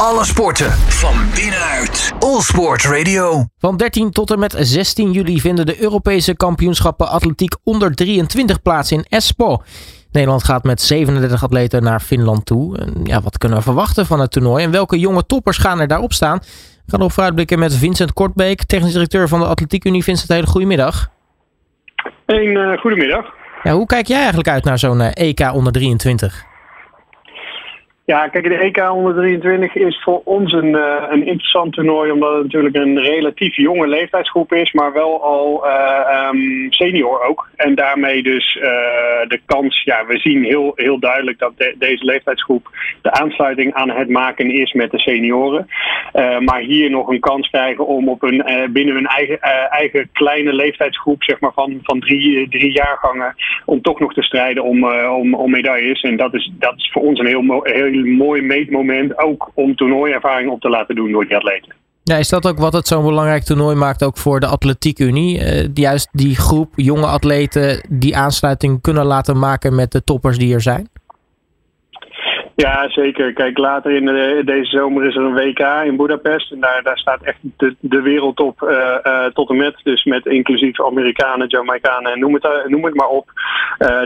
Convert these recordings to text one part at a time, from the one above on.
Alle sporten van binnenuit. All Sport Radio. Van 13 tot en met 16 juli vinden de Europese kampioenschappen atletiek onder 23 plaats in Espoo. Nederland gaat met 37 atleten naar Finland toe. En ja, wat kunnen we verwachten van het toernooi en welke jonge toppers gaan er daarop staan? We gaan op vooruitblikken met Vincent Kortbeek, technisch directeur van de Atletiek Unie. Vincent, hele goede middag. Een uh, goedemiddag. Ja, hoe kijk jij eigenlijk uit naar zo'n EK onder 23? Ja, kijk, de EK 123 is voor ons een, uh, een interessant toernooi, omdat het natuurlijk een relatief jonge leeftijdsgroep is, maar wel al uh, um, senior ook. En daarmee dus uh, de kans, ja, we zien heel, heel duidelijk dat de, deze leeftijdsgroep de aansluiting aan het maken is met de senioren. maar hier nog een kans krijgen om op een, binnen hun eigen, eigen kleine leeftijdsgroep, zeg maar van, van drie, drie jaargangen, om toch nog te strijden om, om, om medailles. En dat is, dat is voor ons een heel, heel mooi meetmoment ook om toernooiervaring op te laten doen door die atleten. Ja, is dat ook wat het zo'n belangrijk toernooi maakt ook voor de Atletiek Unie? Uh, juist die groep jonge atleten die aansluiting kunnen laten maken met de toppers die er zijn? Ja, zeker. Kijk, later in de, deze zomer is er een WK in Budapest. En daar, daar staat echt de, de wereldtop uh, uh, tot en met. Dus met inclusief Amerikanen, Jamaicanen, noem het, noem het maar op.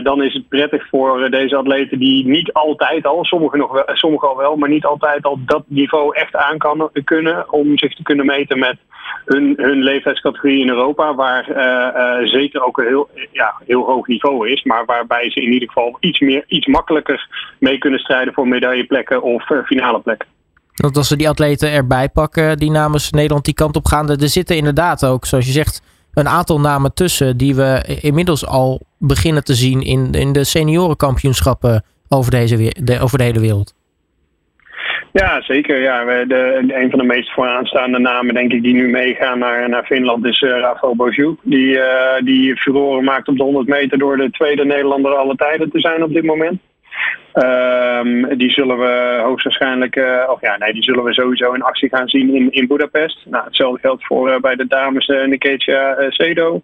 Dan is het prettig voor deze atleten die niet altijd al, sommigen, nog wel, sommigen al wel, maar niet altijd al dat niveau echt aan kan, kunnen. Om zich te kunnen meten met hun, hun leeftijdscategorie in Europa. Waar zeker ook een heel, ja, heel hoog niveau is. Maar waarbij ze in ieder geval iets, meer, iets makkelijker mee kunnen strijden medailleplekken of uh, finale plekken. Want als we die atleten erbij pakken die namens Nederland die kant op gaan, er zitten inderdaad ook, zoals je zegt, een aantal namen tussen die we inmiddels al beginnen te zien in, in de seniorenkampioenschappen over, deze, de, over de hele wereld. Ja, zeker. Ja, de, een van de meest vooraanstaande namen, denk ik, die nu meegaan naar, naar Finland is uh, Rafael Bojou. Die, uh, die furoren maakt op de 100 meter door de tweede Nederlander alle tijden te zijn op dit moment. Um, die zullen we hoogstwaarschijnlijk, uh, of ja, nee, die zullen we sowieso in actie gaan zien in, in Budapest. Nou, hetzelfde geldt voor uh, bij de dames uh, Niketia Sedo.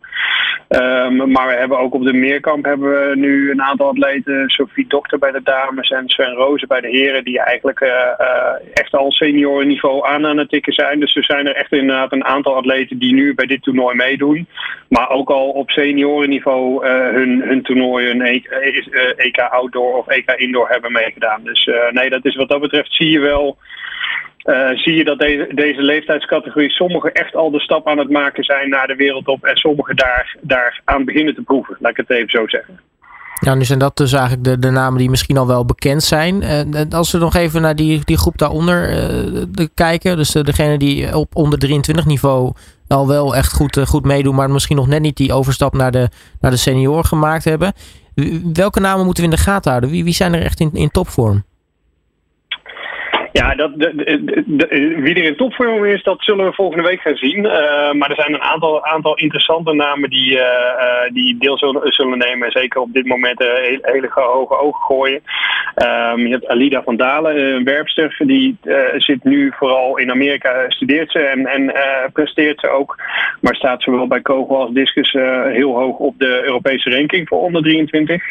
Um, maar we hebben ook op de meerkamp hebben we nu een aantal atleten, Sophie Dokter bij de dames en Sven Rozen bij de heren, die eigenlijk echt al seniorenniveau aan aan het tikken zijn. Dus er zijn er echt inderdaad een aantal atleten die nu bij dit toernooi meedoen. Maar ook al op seniorenniveau hun, hun toernooi, een EK, EK Outdoor of EK Indoor hebben meegedaan. Dus uh, nee, dat is wat dat betreft zie je wel. Uh, zie je dat deze, deze leeftijdscategorie sommigen echt al de stap aan het maken zijn naar de wereldtop en sommigen daar, daar aan beginnen te proeven, laat ik het even zo zeggen. Ja, nu zijn dat dus eigenlijk de, de namen die misschien al wel bekend zijn. Uh, als we nog even naar die, die groep daaronder de, kijken, dus degene die op onder 23 niveau al wel echt goed, goed meedoen, maar misschien nog net niet die overstap naar de, naar de senior gemaakt hebben. Welke namen moeten we in de gaten houden? Wie, wie zijn er echt in, in topvorm? Ja, dat, de, de, de, wie er in topvorm is, dat zullen we volgende week gaan zien. Uh, maar er zijn een aantal, aantal interessante namen die, uh, uh, die deel zullen, zullen nemen. Zeker op dit moment hele, hele hoge ogen gooien. Um, je hebt Alida van Dalen, een werpster. Die zit nu vooral in Amerika, studeert ze en, en presteert ze ook. Maar staat zowel bij kogel als discus heel hoog op de Europese ranking voor onder 23.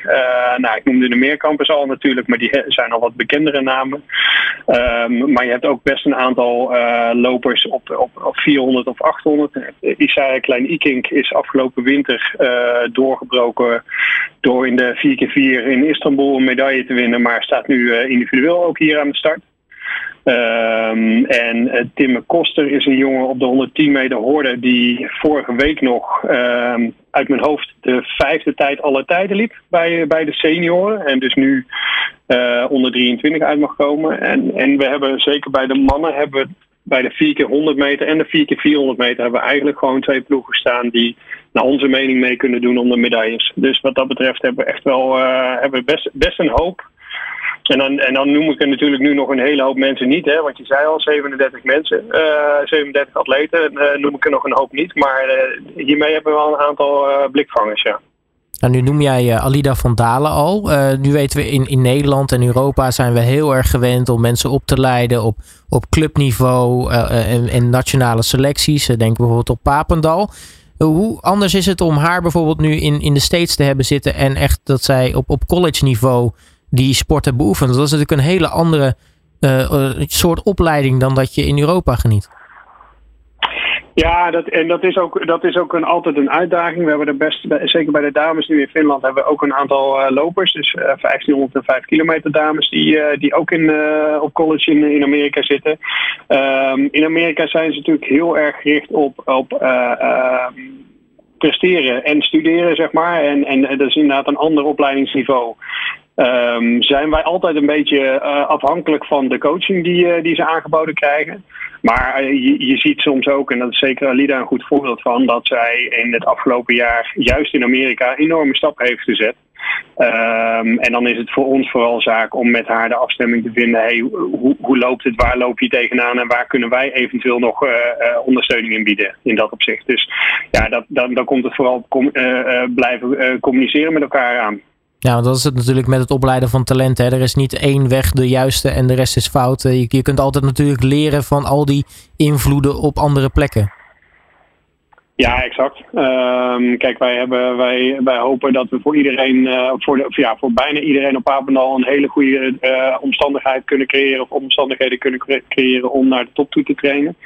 nou, ik noemde de meerkampers al natuurlijk, maar die zijn al wat bekendere namen. Um, maar je hebt ook best een aantal uh, lopers op, op, op 400 of 800. Isaiah Klein Ikink is afgelopen winter uh, doorgebroken door in de 4x4 in Istanbul een medaille te winnen. Maar staat nu individueel ook hier aan de start. Um, en uh, Tim Koster is een jongen op de 110 meter hoorde die vorige week nog um, uit mijn hoofd de vijfde tijd aller tijden liep bij, bij de senioren. En dus nu uh, onder 23 uit mag komen. En, en we hebben zeker bij de mannen hebben we bij de 4 keer 100 meter en de 4 keer 400 meter hebben we eigenlijk gewoon twee ploegen staan die naar onze mening mee kunnen doen om de medailles. Dus wat dat betreft hebben we echt wel uh, hebben we best, best een hoop. En dan, en dan noem ik er natuurlijk nu nog een hele hoop mensen niet, hè, want je zei al 37 mensen, uh, 37 atleten, uh, noem ik er nog een hoop niet. Maar uh, hiermee hebben we wel een aantal blikvangers, ja. Nou, nu noem jij Alida van Dalen al. Nu weten we in, in Nederland en Europa zijn we heel erg gewend om mensen op te leiden op, op clubniveau en, en, nationale selecties. denk bijvoorbeeld op Papendal. hoe anders is het om haar bijvoorbeeld nu in, in de States te hebben zitten en echt dat zij op, op college niveau die sporten beoefent? Dat is natuurlijk een hele andere soort opleiding dan dat je in Europa geniet. Ja, dat, en dat is ook, dat is ook een, altijd een uitdaging. We hebben er best, zeker bij de dames nu in Finland, hebben we ook een aantal uh, lopers. Dus uh, 1505 kilometer dames die, die ook in, op college in, in Amerika zitten. Um, in Amerika zijn ze natuurlijk heel erg gericht op, op ehm, presteren en studeren, zeg maar. En, en dat is inderdaad een ander opleidingsniveau. Um, zijn wij altijd een beetje uh, afhankelijk van de coaching die, uh, die ze aangeboden krijgen. Maar uh, je, je, ziet soms ook, en dat is zeker Alida een goed voorbeeld van, dat zij in het afgelopen jaar juist in Amerika een enorme stap heeft gezet. Um, en dan is het voor ons vooral zaak om met haar de afstemming te vinden. Hey, hoe, hoe loopt het? Waar loop je tegenaan? En waar kunnen wij eventueel nog ondersteuning in bieden in dat opzicht? Dus ja, dat, dan, dan komt het vooral com blijven communiceren met elkaar aan. Ja, dat is het natuurlijk met het opleiden van talent. Hè. Er is niet één weg de juiste en de rest is fout. Je, je kunt altijd natuurlijk leren van al die invloeden op andere plekken. Ja, exact. Um, kijk, wij, hebben, wij, wij hopen dat we voor iedereen, uh, voor, de, ja, voor bijna iedereen op Papendal een hele goede uh, omstandigheid kunnen creëren of omstandigheden kunnen creëren om naar de top toe te trainen.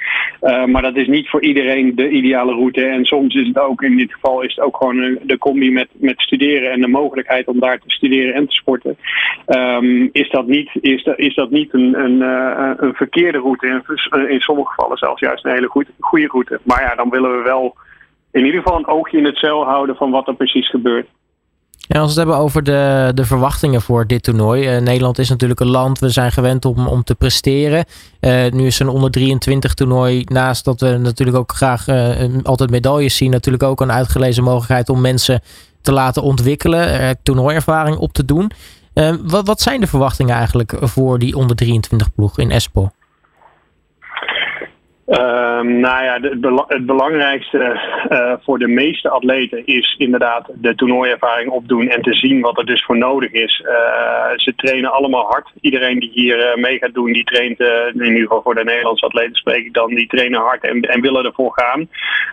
Uh, maar dat is niet voor iedereen de ideale route. En soms is het ook, in dit geval is het ook gewoon de combi met, met studeren en de mogelijkheid om daar te studeren en te sporten. Um, is dat niet, is dat, is dat niet een, een, een verkeerde route? In, in sommige gevallen zelfs juist een hele goede, goede route. Maar ja, dan willen we wel in ieder geval een oogje in het cel houden van wat er precies gebeurt. Ja, als we het hebben over de, de verwachtingen voor dit toernooi. Uh, Nederland is natuurlijk een land, we zijn gewend om, om te presteren. Uh, nu is een onder 23 toernooi, naast dat we natuurlijk ook graag uh, altijd medailles zien, natuurlijk ook een uitgelezen mogelijkheid om mensen te laten ontwikkelen, toernooiervaring op te doen. wat, wat zijn de verwachtingen eigenlijk voor die onder 23 ploeg in Espoo? Um, nou ja, de, het belangrijkste uh, voor de meeste atleten is inderdaad de toernooiervaring opdoen en te zien wat er dus voor nodig is. Uh, ze trainen allemaal hard. Iedereen die hier uh, mee gaat doen, die traint, in ieder geval voor de Nederlandse atleten spreek ik dan, die trainen hard en, en willen ervoor gaan.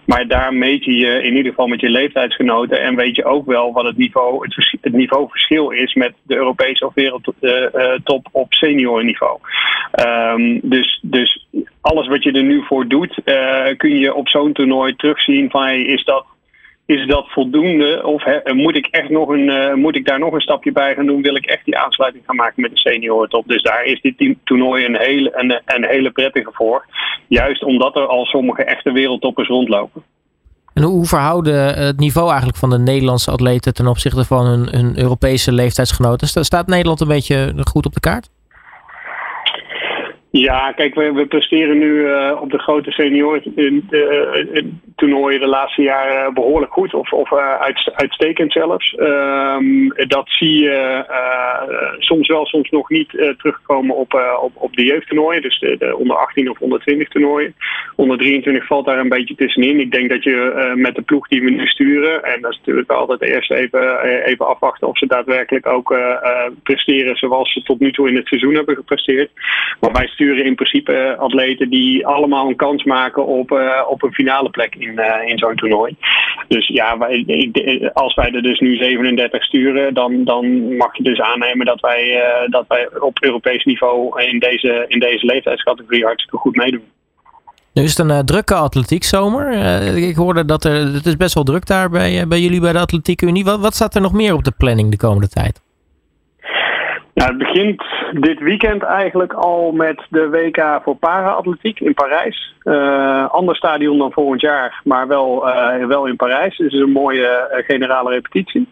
Maar daar meet je je in ieder geval met je leeftijdsgenoten en weet je ook wel wat het niveau, het, het is met de Europese of wereldtop op seniorniveau. Um, dus, dus alles wat je er nu voor doet, uh, kun je op zo'n toernooi terugzien van is dat is dat voldoende? Of moet ik echt nog een, uh, moet ik daar nog een stapje bij gaan doen? Wil ik echt die aansluiting gaan maken met de seniorentop? Dus daar is dit toernooi een hele, een, hele prettige voor. Juist omdat er al sommige echte wereldtoppers rondlopen. En hoe verhouden het niveau eigenlijk van de Nederlandse atleten ten opzichte van hun, hun Europese leeftijdsgenoten? Staat Nederland een beetje goed op de kaart? Ja, kijk, we, presteren nu uh, op de grote senior in, uh, toernooien de laatste jaren behoorlijk goed. Of, of uh, uit, uitstekend zelfs. Um, dat zie je soms wel, soms nog niet terugkomen op, op, op de jeugdtoernooien. Dus de, de, onder 18 of onder 20 toernooien. Onder 23 valt daar een beetje tussenin. Ik denk dat je met de ploeg die we nu sturen. En dat is natuurlijk altijd eerst even, even afwachten of ze daadwerkelijk ook presteren zoals ze tot nu toe in het seizoen hebben gepresteerd. Maar wij sturen in principe atleten die allemaal een kans maken op, uh, op een finale plek in, uh, in zo'n toernooi. Dus ja, wij, als wij er dus nu 37 sturen, dan, dan mag je dus aannemen dat wij, uh, dat wij op Europees niveau in deze, in deze leeftijdscategorie hartstikke goed meedoen. Nu is het een drukke atletiekzomer. ik hoorde dat er, het is best wel druk daar bij, bij jullie bij de Atletiek Unie. Wat, wat staat er nog meer op de planning de komende tijd? Het begint dit weekend eigenlijk al met de WK voor para-atletiek in Parijs. Uh, ander stadion dan volgend jaar, maar wel, uh, wel in Parijs. Dus is een mooie uh, generale repetitie.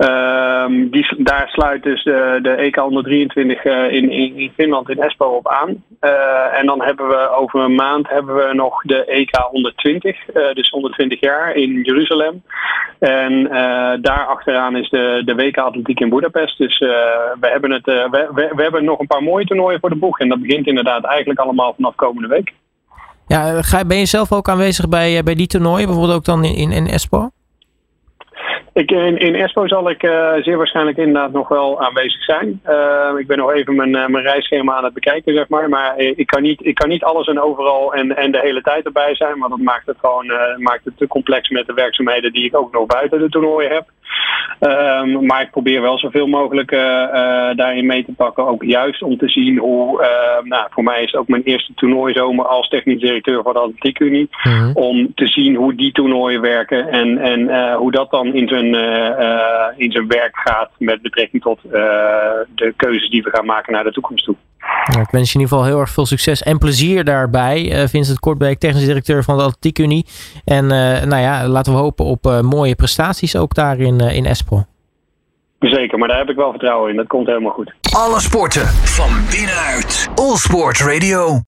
Um, die, daar sluit dus de, EK 123 uh, in, in, in, Finland, in Espoo, op aan. Uh, en dan hebben we over een maand hebben we nog de EK 120, uh, dus 120 jaar in Jeruzalem. En daar achteraan is de, de WK Atletiek in Budapest. Dus we, hebben het, we, we, we, hebben nog een paar mooie toernooien voor de boeg. En dat begint inderdaad eigenlijk allemaal vanaf komende week. Ja, ben je zelf ook aanwezig bij, bij die toernooien, bijvoorbeeld ook dan in, in Espoo? In, in Espoo zal ik uh, zeer waarschijnlijk inderdaad nog wel aanwezig zijn. Uh, ik ben nog even mijn, uh, mijn reisschema aan het bekijken, zeg maar. Maar ik kan niet, ik kan niet alles en overal en, en de hele tijd erbij zijn. Want dat maakt het gewoon maakt het te complex met de werkzaamheden die ik ook nog buiten de toernooien heb. Ehm, maar ik probeer wel zoveel mogelijk daarin mee te pakken. Ook juist om te zien hoe, ehm, nou, voor mij is het ook mijn eerste toernooizomer als technisch directeur van de Atletiek Unie. Mhm. Om te zien hoe die toernooien werken en, en hoe dat dan in zijn, in zijn werk gaat met betrekking tot de keuzes die we gaan maken naar de toekomst toe. Ik wens je in ieder geval heel erg veel succes en plezier daarbij. Uh, Vincent Kortbeek, technisch directeur van de Atletiek Unie. En uh, nou ja, laten we hopen op uh, mooie prestaties ook daar in, in Espro. Zeker, maar daar heb ik wel vertrouwen in. Dat komt helemaal goed. Alle sporten van binnenuit. All Sport Radio.